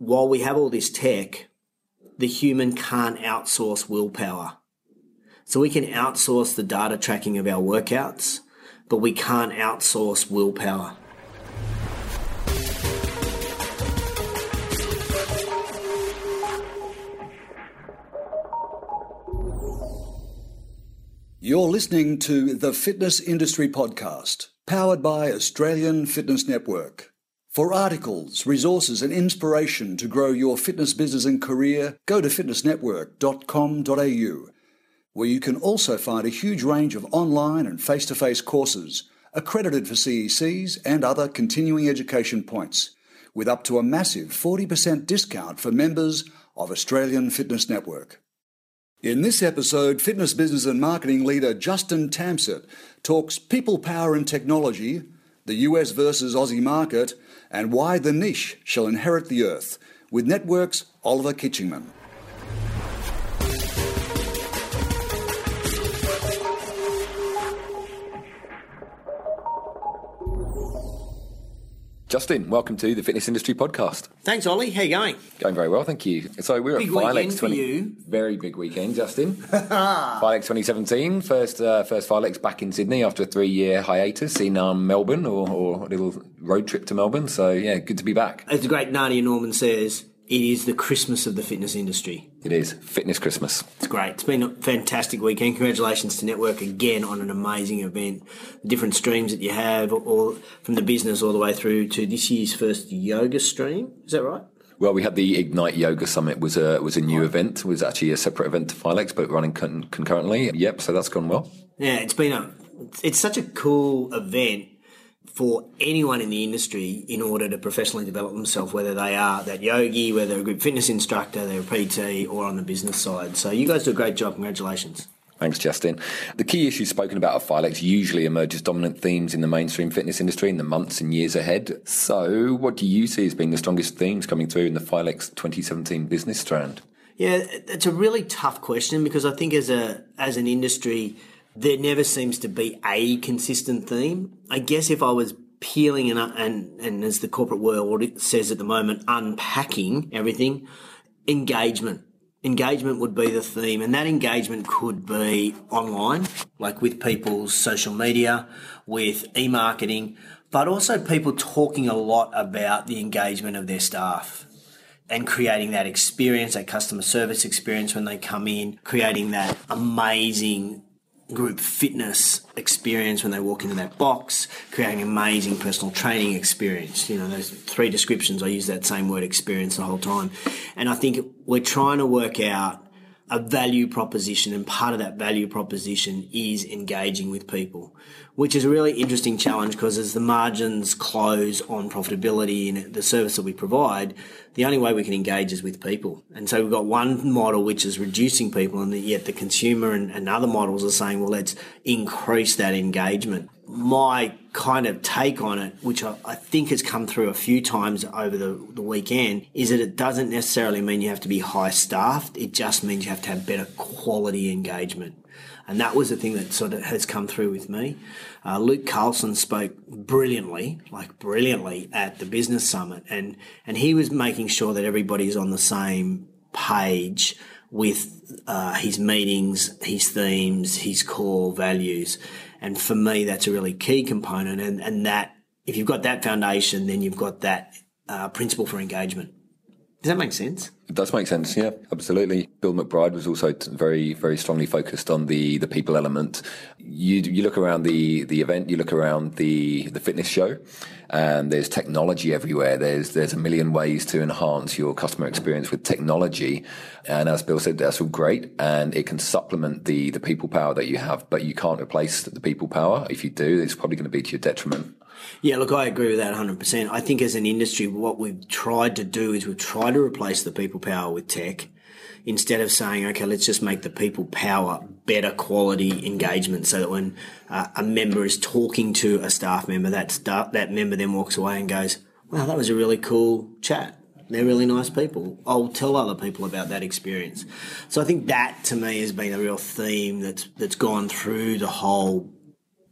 while we have all this tech, the human can't outsource willpower. So we can outsource the data tracking of our workouts, but we can't outsource willpower. You're listening to the Fitness Industry Podcast, powered by Australian Fitness Network. For articles, resources, and inspiration to grow your fitness business and career, go to fitnessnetwork.com.au, where you can also find a huge range of online and face to face courses accredited for CECs and other continuing education points, with up to a massive 40% discount for members of Australian Fitness Network. In this episode, fitness business and marketing leader Justin Tamsett talks people power and technology, the US versus Aussie market, and why the niche shall inherit the earth, with Network's Oliver Kitchingman. Justin, welcome to the Fitness Industry Podcast. Thanks, Ollie. How you going? Going very well, thank you. So we're Big at Filex for 20. you. Very big weekend, Justin. Filex 2017, first uh, first Filex back in Sydney after a three year hiatus in um, Melbourne or, or a little road trip to Melbourne. So yeah, good to be back. As the great Nadia Norman says, it is the Christmas of the fitness industry. It is Fitness Christmas. It's great. It's been a fantastic weekend. Congratulations to Network again on an amazing event. The different streams that you have, all from the business all the way through to this year's first yoga stream. Is that right? Well, we had the Ignite Yoga Summit was a was a new event. It was actually a separate event to Filex, but running con- concurrently. Yep, so that's gone well. Yeah, it's been a. It's such a cool event for anyone in the industry in order to professionally develop themselves, whether they are that yogi, whether they're a group fitness instructor, they're a PT, or on the business side. So you guys do a great job. Congratulations. Thanks, Justin. The key issues spoken about at Filex usually emerge as dominant themes in the mainstream fitness industry in the months and years ahead. So, what do you see as being the strongest themes coming through in the Filex 2017 business strand? Yeah, it's a really tough question because I think as a as an industry, there never seems to be a consistent theme. I guess if I was peeling and uh, and and as the corporate world says at the moment, unpacking everything, engagement. Engagement would be the theme, and that engagement could be online, like with people's social media, with e-marketing, but also people talking a lot about the engagement of their staff and creating that experience, that customer service experience when they come in, creating that amazing group fitness experience when they walk into that box, creating amazing personal training experience. You know, those three descriptions, I use that same word experience the whole time. And I think we're trying to work out a value proposition, and part of that value proposition is engaging with people, which is a really interesting challenge because as the margins close on profitability in the service that we provide, the only way we can engage is with people. And so we've got one model which is reducing people, and yet the consumer and, and other models are saying, well, let's increase that engagement. My kind of take on it, which I, I think has come through a few times over the, the weekend, is that it doesn't necessarily mean you have to be high staffed. It just means you have to have better quality engagement. And that was the thing that sort of has come through with me. Uh, Luke Carlson spoke brilliantly, like brilliantly at the business summit and, and he was making sure that everybody's on the same page with uh, his meetings, his themes, his core values. And for me, that's a really key component. And, and that, if you've got that foundation, then you've got that uh, principle for engagement. Does that make sense? It does make sense, yeah, absolutely. Bill McBride was also very, very strongly focused on the the people element. You you look around the the event, you look around the the fitness show, and there's technology everywhere. There's there's a million ways to enhance your customer experience with technology, and as Bill said, that's all great, and it can supplement the the people power that you have, but you can't replace the people power. If you do, it's probably going to be to your detriment. Yeah, look, I agree with that 100%. I think as an industry, what we've tried to do is we've tried to replace the people power with tech instead of saying, okay, let's just make the people power better quality engagement so that when uh, a member is talking to a staff member, that staff, that member then walks away and goes, wow, that was a really cool chat. They're really nice people. I'll tell other people about that experience. So I think that to me has been a real theme that's that's gone through the whole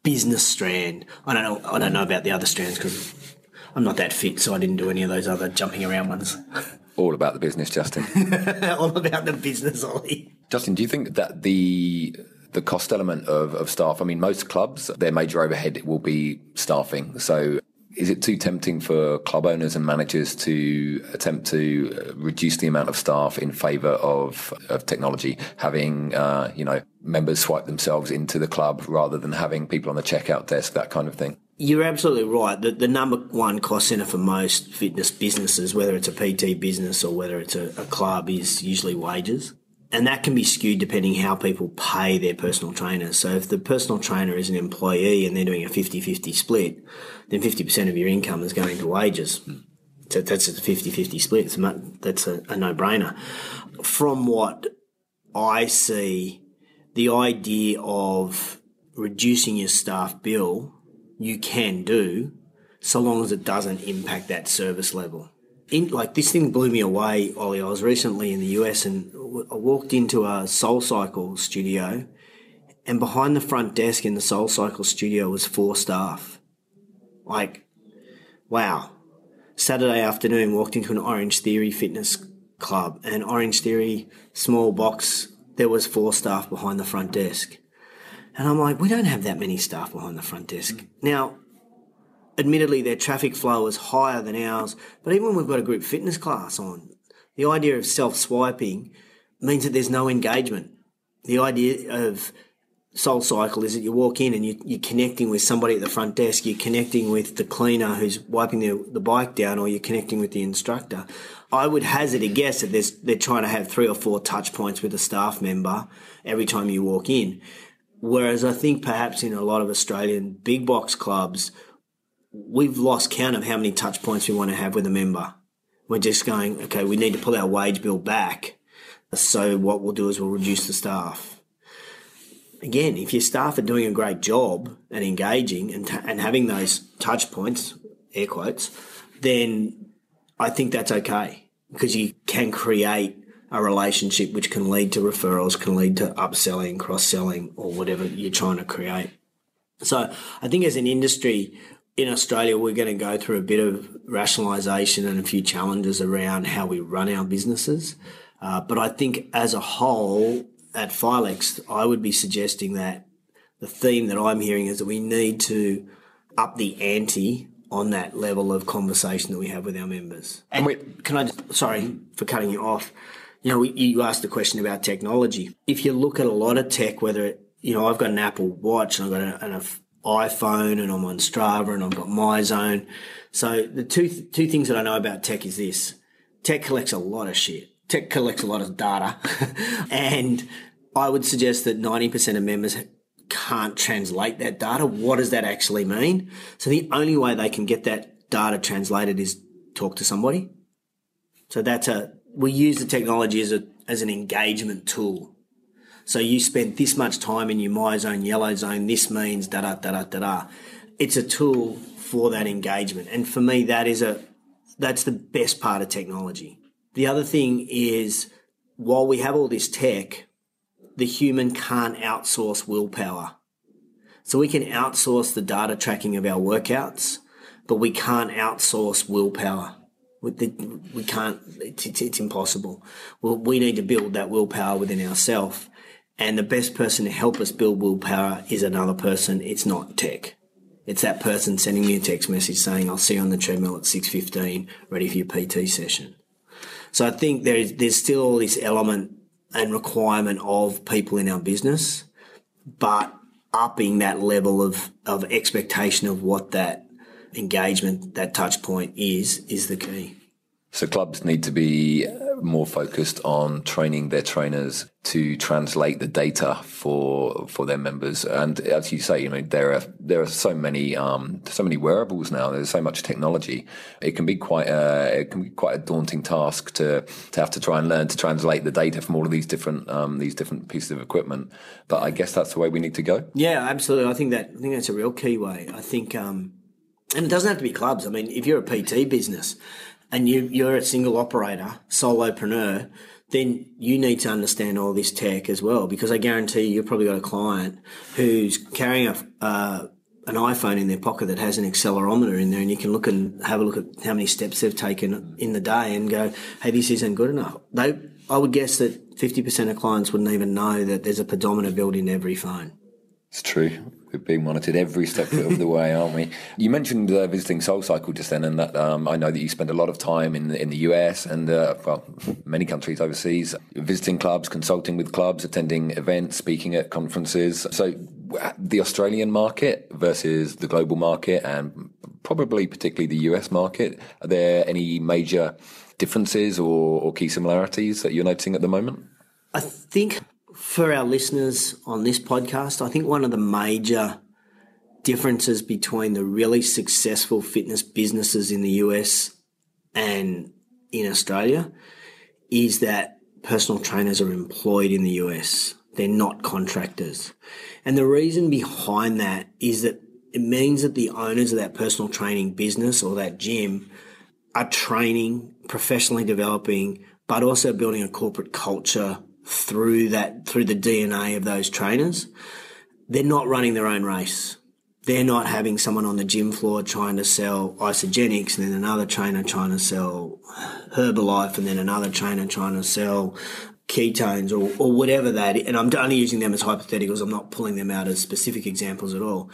business strand. I don't know. I don't know about the other strands because I'm not that fit, so I didn't do any of those other jumping around ones. All about the business, Justin. All about the business, Ollie. Justin, do you think that the the cost element of, of staff, I mean, most clubs, their major overhead will be staffing. So is it too tempting for club owners and managers to attempt to reduce the amount of staff in favour of, of technology, having uh, you know members swipe themselves into the club rather than having people on the checkout desk, that kind of thing? You're absolutely right. The, the number one cost centre for most fitness businesses, whether it's a PT business or whether it's a, a club, is usually wages and that can be skewed depending how people pay their personal trainers. So if the personal trainer is an employee and they're doing a 50-50 split, then 50% of your income is going to wages. Hmm. So that's a 50-50 split. So that's a, a no-brainer. From what I see, the idea of reducing your staff bill, you can do so long as it doesn't impact that service level in, like this thing blew me away, Ollie. I was recently in the US and I walked into a Soul Cycle studio, and behind the front desk in the Soul Cycle studio was four staff. Like, wow. Saturday afternoon, walked into an Orange Theory fitness club, and Orange Theory small box. There was four staff behind the front desk, and I'm like, we don't have that many staff behind the front desk mm. now admittedly their traffic flow is higher than ours, but even when we've got a group fitness class on, the idea of self swiping means that there's no engagement. The idea of Soul Cycle is that you walk in and you, are connecting with somebody at the front desk, you're connecting with the cleaner who's wiping the, the bike down, or you're connecting with the instructor. I would hazard a guess that they're trying to have three or four touch points with a staff member every time you walk in. Whereas I think perhaps in a lot of Australian big box clubs, we've lost count of how many touch points we want to have with a member. We're just going, okay, we need to pull our wage bill back. So what we'll do is we'll reduce the staff. Again, if your staff are doing a great job and engaging and, t- and having those touch points, air quotes, then I think that's okay because you can create a relationship which can lead to referrals, can lead to upselling, cross selling, or whatever you're trying to create. So I think as an industry, in Australia, we're going to go through a bit of rationalisation and a few challenges around how we run our businesses. Uh, but I think as a whole, at Filex, I would be suggesting that the theme that I'm hearing is that we need to up the ante on that level of conversation that we have with our members. And we, can I just, sorry for cutting you off. You know, we, you asked the question about technology. If you look at a lot of tech, whether it, you know, I've got an Apple Watch and I've got a, a iPhone and I'm on Strava and I've got MyZone. So the two two things that I know about tech is this: tech collects a lot of shit. Tech collects a lot of data, and I would suggest that ninety percent of members can't translate that data. What does that actually mean? So the only way they can get that data translated is talk to somebody. So that's a we use the technology as a as an engagement tool. So you spent this much time in your MyZone, yellow zone. This means da da da da da da. It's a tool for that engagement, and for me, that is a that's the best part of technology. The other thing is, while we have all this tech, the human can't outsource willpower. So we can outsource the data tracking of our workouts, but we can't outsource willpower. We, can't, it's, impossible. We need to build that willpower within ourselves. And the best person to help us build willpower is another person. It's not tech. It's that person sending me a text message saying, I'll see you on the treadmill at 6.15, ready for your PT session. So I think there's, there's still all this element and requirement of people in our business, but upping that level of, of expectation of what that engagement, that touch point is, is the key. So clubs need to be more focused on training their trainers to translate the data for for their members. And as you say, you know, there are there are so many um, so many wearables now. There's so much technology. It can be quite a it can be quite a daunting task to to have to try and learn to translate the data from all of these different um, these different pieces of equipment. But I guess that's the way we need to go. Yeah, absolutely. I think that I think that's a real key way. I think. Um, and it doesn't have to be clubs. I mean, if you're a PT business, and you, you're a single operator, solopreneur, then you need to understand all this tech as well, because I guarantee you, you've probably got a client who's carrying a, uh, an iPhone in their pocket that has an accelerometer in there, and you can look and have a look at how many steps they've taken in the day, and go, "Hey, this isn't good enough." They, I would guess that fifty percent of clients wouldn't even know that there's a pedometer built in every phone. It's true. We're being monitored every step of the way, aren't we? You mentioned uh, visiting Soul Cycle just then, and that um, I know that you spend a lot of time in in the US and uh, well, many countries overseas, visiting clubs, consulting with clubs, attending events, speaking at conferences. So, the Australian market versus the global market, and probably particularly the US market, are there any major differences or, or key similarities that you're noticing at the moment? I think for our listeners on this podcast, I think one of the major differences between the really successful fitness businesses in the US and in Australia is that personal trainers are employed in the US. They're not contractors. And the reason behind that is that it means that the owners of that personal training business or that gym are training, professionally developing, but also building a corporate culture through that, through the DNA of those trainers. They're not running their own race. They're not having someone on the gym floor trying to sell Isagenix and then another trainer trying to sell Herbalife and then another trainer trying to sell ketones or, or whatever that. And I'm only using them as hypotheticals. I'm not pulling them out as specific examples at all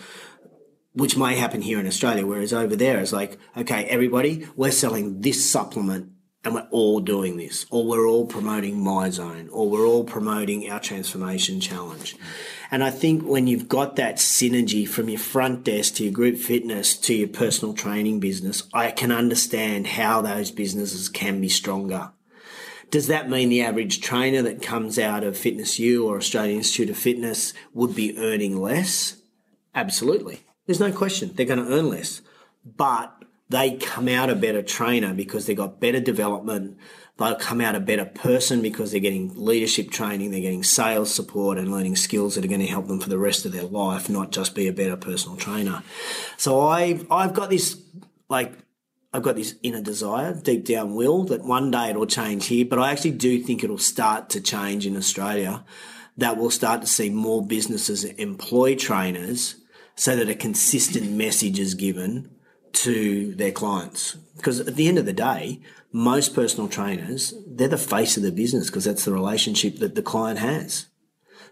which may happen here in Australia, whereas over there it's like, okay, everybody, we're selling this supplement and we're all doing this, or we're all promoting MyZone, or we're all promoting our transformation challenge. And I think when you've got that synergy from your front desk to your group fitness to your personal training business, I can understand how those businesses can be stronger. Does that mean the average trainer that comes out of Fitness U or Australian Institute of Fitness would be earning less? Absolutely. There's no question they're going to earn less. But they come out a better trainer because they've got better development. They'll come out a better person because they're getting leadership training, they're getting sales support and learning skills that are going to help them for the rest of their life, not just be a better personal trainer. So I've I've got this like I've got this inner desire, deep down will that one day it'll change here, but I actually do think it'll start to change in Australia. That we'll start to see more businesses employ trainers so that a consistent message is given to their clients. Because at the end of the day, most personal trainers, they're the face of the business because that's the relationship that the client has.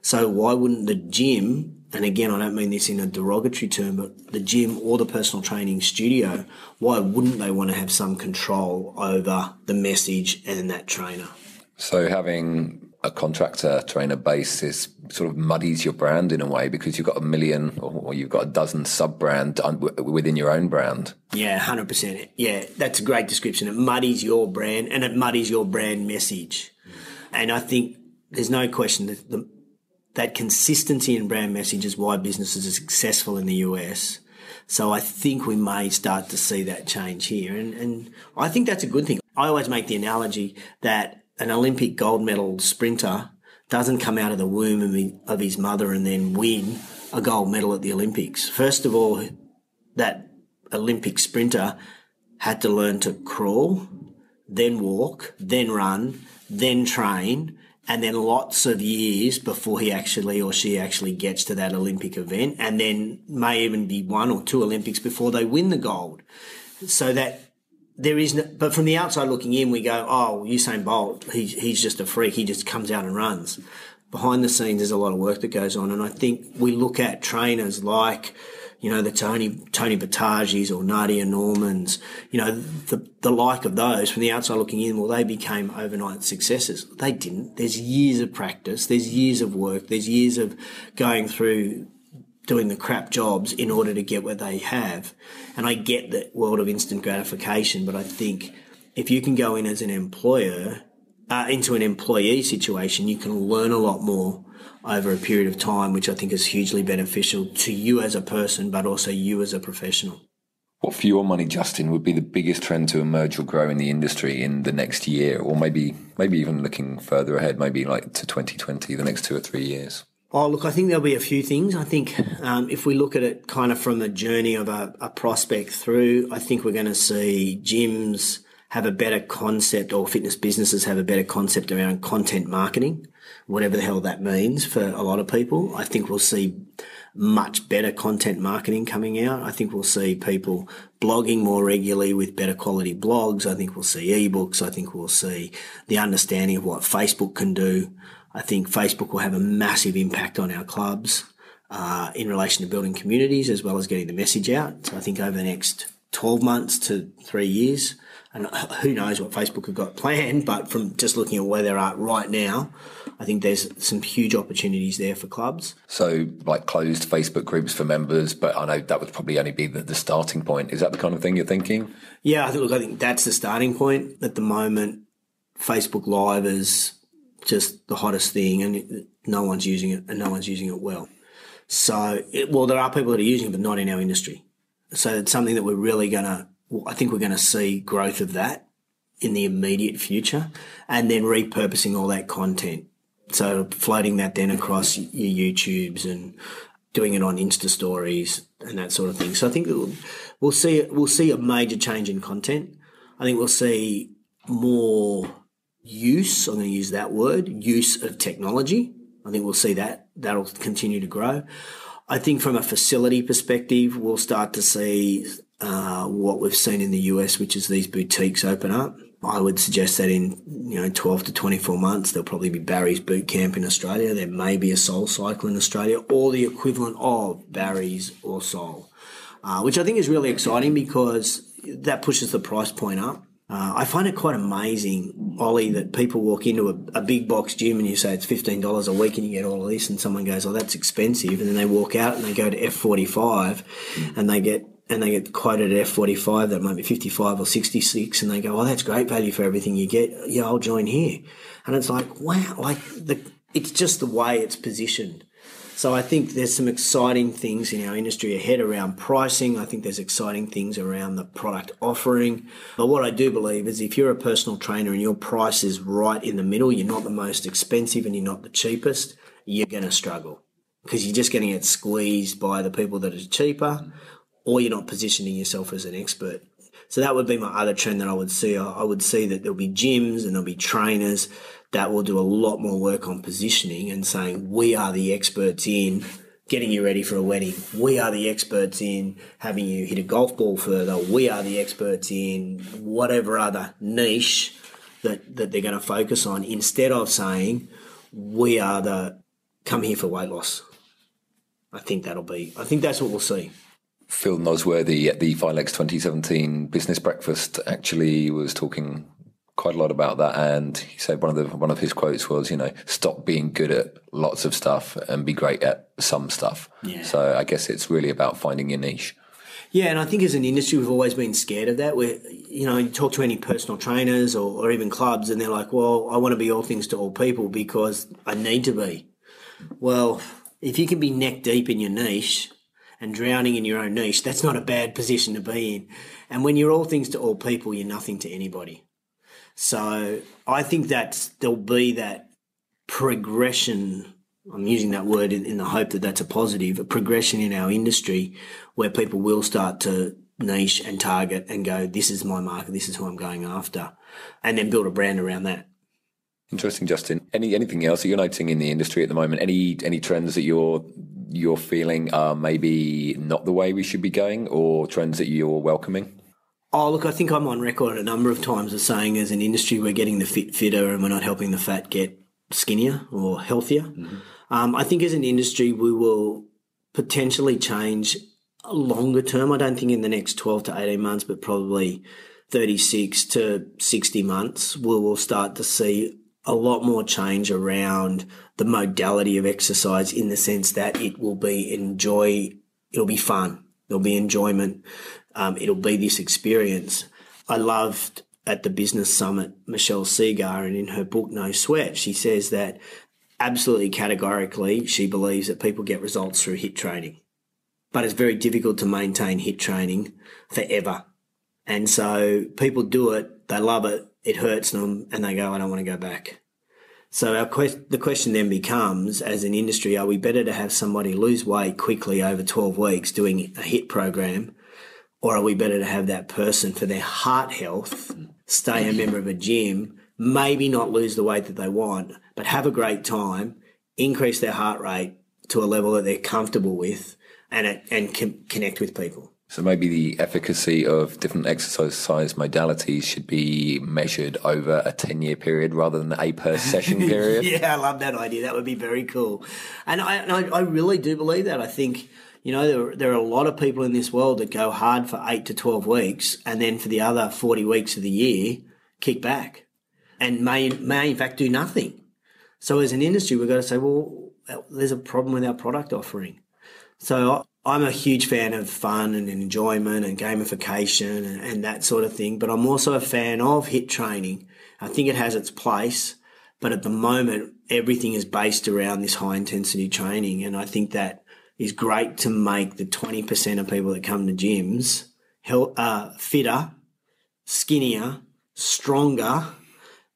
So why wouldn't the gym, and again, I don't mean this in a derogatory term, but the gym or the personal training studio, why wouldn't they want to have some control over the message and that trainer? So having a contractor trainer base is sort of muddies your brand in a way because you've got a million or you've got a dozen sub brand within your own brand. Yeah, hundred percent. Yeah, that's a great description. It muddies your brand and it muddies your brand message. And I think there's no question that the, that consistency in brand message is why businesses are successful in the US. So I think we may start to see that change here, and, and I think that's a good thing. I always make the analogy that an Olympic gold medal sprinter doesn't come out of the womb of his mother and then win a gold medal at the Olympics. First of all, that Olympic sprinter had to learn to crawl, then walk, then run, then train, and then lots of years before he actually or she actually gets to that Olympic event, and then may even be one or two Olympics before they win the gold. So that there is, no, but from the outside looking in, we go, oh, Usain Bolt, he's he's just a freak. He just comes out and runs. Behind the scenes, there's a lot of work that goes on, and I think we look at trainers like, you know, the Tony Tony Batagis or Nadia Normans, you know, the the like of those. From the outside looking in, well, they became overnight successes. They didn't. There's years of practice. There's years of work. There's years of going through doing the crap jobs in order to get what they have. And I get that world of instant gratification, but I think if you can go in as an employer uh, into an employee situation, you can learn a lot more over a period of time, which I think is hugely beneficial to you as a person, but also you as a professional. What for your money, Justin, would be the biggest trend to emerge or grow in the industry in the next year, or maybe maybe even looking further ahead, maybe like to 2020, the next two or three years? Oh, look, I think there'll be a few things. I think um, if we look at it kind of from the journey of a, a prospect through, I think we're going to see gyms have a better concept or fitness businesses have a better concept around content marketing, whatever the hell that means for a lot of people. I think we'll see much better content marketing coming out. I think we'll see people blogging more regularly with better quality blogs. I think we'll see ebooks. I think we'll see the understanding of what Facebook can do. I think Facebook will have a massive impact on our clubs uh, in relation to building communities as well as getting the message out. So I think over the next 12 months to three years, and who knows what Facebook have got planned, but from just looking at where they're at right now, I think there's some huge opportunities there for clubs. So, like closed Facebook groups for members, but I know that would probably only be the, the starting point. Is that the kind of thing you're thinking? Yeah, I think, look, I think that's the starting point. At the moment, Facebook Live is just the hottest thing, and no one's using it, and no one's using it well. So, it, well, there are people that are using it, but not in our industry. So, it's something that we're really going to I think we're going to see growth of that in the immediate future and then repurposing all that content. So floating that then across your YouTubes and doing it on Insta stories and that sort of thing. So I think we'll see we'll see a major change in content. I think we'll see more use. I'm going to use that word use of technology. I think we'll see that that'll continue to grow. I think from a facility perspective, we'll start to see uh, what we've seen in the US, which is these boutiques open up. I would suggest that in you know 12 to 24 months there'll probably be Barry's boot camp in Australia. There may be a Soul Cycle in Australia, or the equivalent of Barry's or Soul, uh, which I think is really exciting because that pushes the price point up. Uh, I find it quite amazing, Ollie, that people walk into a, a, big box gym and you say it's fifteen dollars a week and you get all of this, and someone goes, "Oh, that's expensive," and then they walk out and they go to F forty five, and they get and they get quoted at F45 that might be 55 or 66 and they go, oh, that's great value for everything you get. Yeah, I'll join here. And it's like, wow, like the, it's just the way it's positioned. So I think there's some exciting things in our industry ahead around pricing. I think there's exciting things around the product offering. But what I do believe is if you're a personal trainer and your price is right in the middle, you're not the most expensive and you're not the cheapest, you're going to struggle because you're just going to get squeezed by the people that are cheaper or you're not positioning yourself as an expert. So that would be my other trend that I would see. I would see that there'll be gyms and there'll be trainers that will do a lot more work on positioning and saying, we are the experts in getting you ready for a wedding. We are the experts in having you hit a golf ball further. We are the experts in whatever other niche that, that they're going to focus on instead of saying, we are the come here for weight loss. I think that'll be, I think that's what we'll see. Phil Nosworthy at the Filex 2017 Business Breakfast actually was talking quite a lot about that, and he said one of the one of his quotes was, you know, stop being good at lots of stuff and be great at some stuff. Yeah. So I guess it's really about finding your niche. Yeah, and I think as an industry, we've always been scared of that. Where you know, you talk to any personal trainers or, or even clubs, and they're like, "Well, I want to be all things to all people because I need to be." Well, if you can be neck deep in your niche, and drowning in your own niche, that's not a bad position to be in. And when you're all things to all people, you're nothing to anybody. So I think that there'll be that progression. I'm using that word in, in the hope that that's a positive, a progression in our industry where people will start to niche and target and go, this is my market, this is who I'm going after, and then build a brand around that. Interesting, Justin. Any anything else that you're noticing in the industry at the moment? Any any trends that you're you're feeling are maybe not the way we should be going, or trends that you're welcoming? Oh, look, I think I'm on record a number of times as saying, as an industry, we're getting the fit fitter, and we're not helping the fat get skinnier or healthier. Mm-hmm. Um, I think as an industry, we will potentially change longer term. I don't think in the next 12 to 18 months, but probably 36 to 60 months, we will start to see a lot more change around the modality of exercise in the sense that it will be enjoy, it'll be fun, there'll be enjoyment, um, it'll be this experience. I loved at the business summit Michelle Segar, and in her book No Sweat, she says that absolutely categorically she believes that people get results through hit training, but it's very difficult to maintain hit training forever. And so people do it, they love it, it hurts them and they go, I don't want to go back. So our que- the question then becomes, as an industry, are we better to have somebody lose weight quickly over 12 weeks doing a HIT program Or are we better to have that person for their heart health, stay a member of a gym, maybe not lose the weight that they want, but have a great time, increase their heart rate to a level that they're comfortable with and, and connect with people? So maybe the efficacy of different exercise modalities should be measured over a 10 year period rather than a per session period. yeah, I love that idea. That would be very cool. And I, and I, I, really do believe that. I think, you know, there, there are a lot of people in this world that go hard for eight to 12 weeks and then for the other 40 weeks of the year, kick back and may, may in fact do nothing. So as an industry, we've got to say, well, there's a problem with our product offering. So I'm a huge fan of fun and enjoyment and gamification and, and, that sort of thing, but I'm also a fan of hit training. I think it has its place, but at the moment, everything is based around this high intensity training. And I think that is great to make the 20% of people that come to gyms uh, fitter, skinnier, stronger,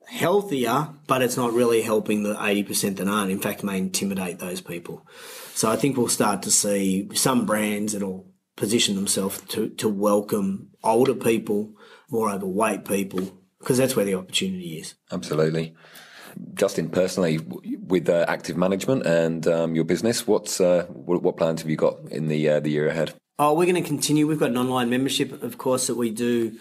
healthier, but it's not really helping the 80% that aren't. In fact, may intimidate those people. So I think we'll start to see some brands that'll position themselves to, to welcome older people, more overweight people, because that's where the opportunity is. Absolutely. Justin, personally, with uh, active management and um, your business, what's uh, what, what, plans have you got in the uh, the year ahead? Oh, we're going to continue. We've got an online membership, of course, that we do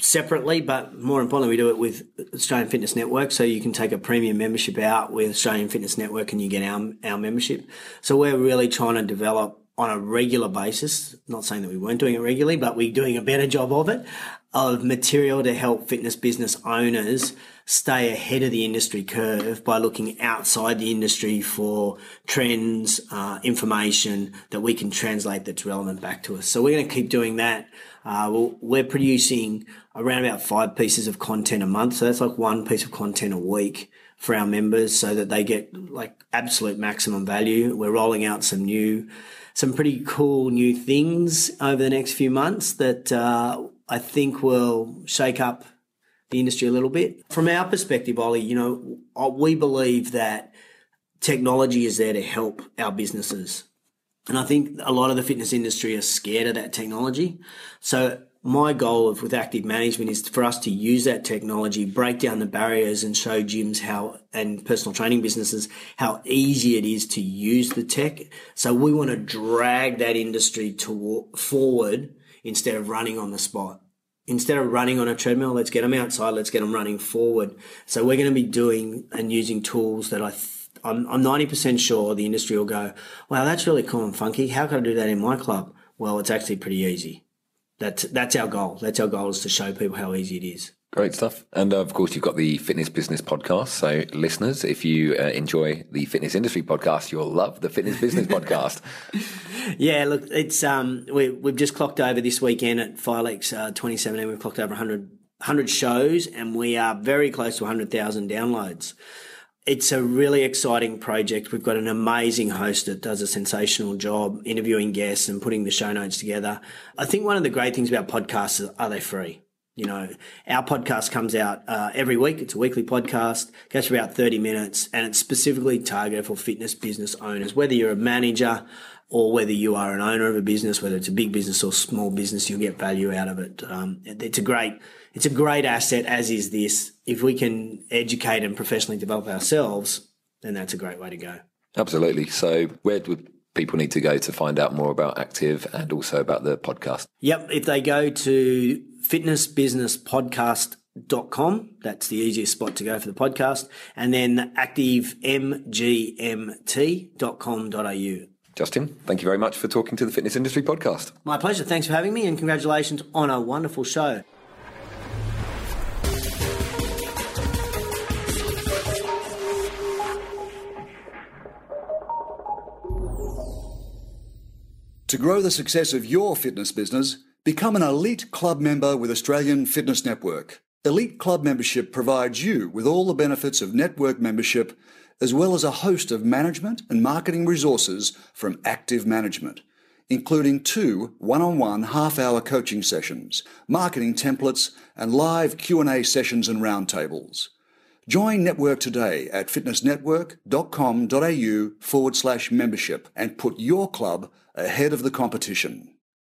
separately, but more importantly, we do it with Australian Fitness Network. So you can take a premium membership out with Australian Fitness Network and you get our, our membership. So we're really trying to develop on a regular basis, not saying that we weren't doing it regularly, but we're doing a better job of it, of material to help fitness business owners stay ahead of the industry curve by looking outside the industry for trends, uh, information that we can translate that's relevant back to us. So we're going to keep doing that. Uh, well, we're producing around about five pieces of content a month. So that's like one piece of content a week for our members so that they get like absolute maximum value. We're rolling out some new, some pretty cool new things over the next few months that uh, I think will shake up the industry a little bit. From our perspective, Ollie, you know, uh, we believe that technology is there to help our businesses. And I think a lot of the fitness industry are scared of that technology. So my goal of with active management is for us to use that technology, break down the barriers and show gyms how and personal training businesses how easy it is to use the tech. So we want to drag that industry to forward instead of running on the spot. Instead of running on a treadmill, let's get them outside. Let's get them running forward. So we're going to be doing and using tools that I I'm, I'm 90% sure the industry will go, wow, that's really cool and funky. How can I do that in my club? Well, it's actually pretty easy. That's, that's our goal. That's our goal is to show people how easy it is. Great stuff. And uh, of course, you've got the Fitness Business podcast. So, listeners, if you uh, enjoy the fitness industry podcast, you'll love the Fitness Business podcast. Yeah, look, it's um, we, we've just clocked over this weekend at Filex uh, 2017. We've clocked over 100, 100 shows, and we are very close to 100,000 downloads it's a really exciting project. We've got an amazing host that does a sensational job interviewing guests and putting the show notes together. I think one of the great things about podcasts is are they free? You know, our podcast comes out uh, every week. It's a weekly podcast, goes about 30 minutes, and it's specifically targeted for fitness business owners. Whether you're a manager or whether you are an owner of a business, whether it's a big business or small business, you'll get value out of it. Um, it's a great it's a great asset, as is this. If we can educate and professionally develop ourselves, then that's a great way to go. Absolutely. So, where would people need to go to find out more about Active and also about the podcast? Yep. If they go to fitnessbusinesspodcast.com, that's the easiest spot to go for the podcast, and then activemgmt.com.au. Justin, thank you very much for talking to the Fitness Industry Podcast. My pleasure. Thanks for having me, and congratulations on a wonderful show. To grow the success of your fitness business, become an elite club member with Australian Fitness Network. Elite Club membership provides you with all the benefits of network membership, as well as a host of management and marketing resources from Active Management, including two one-on-one half-hour coaching sessions, marketing templates, and live Q&A sessions and roundtables. Join Network today at fitnessnetwork.com.au forward slash membership and put your club ahead of the competition.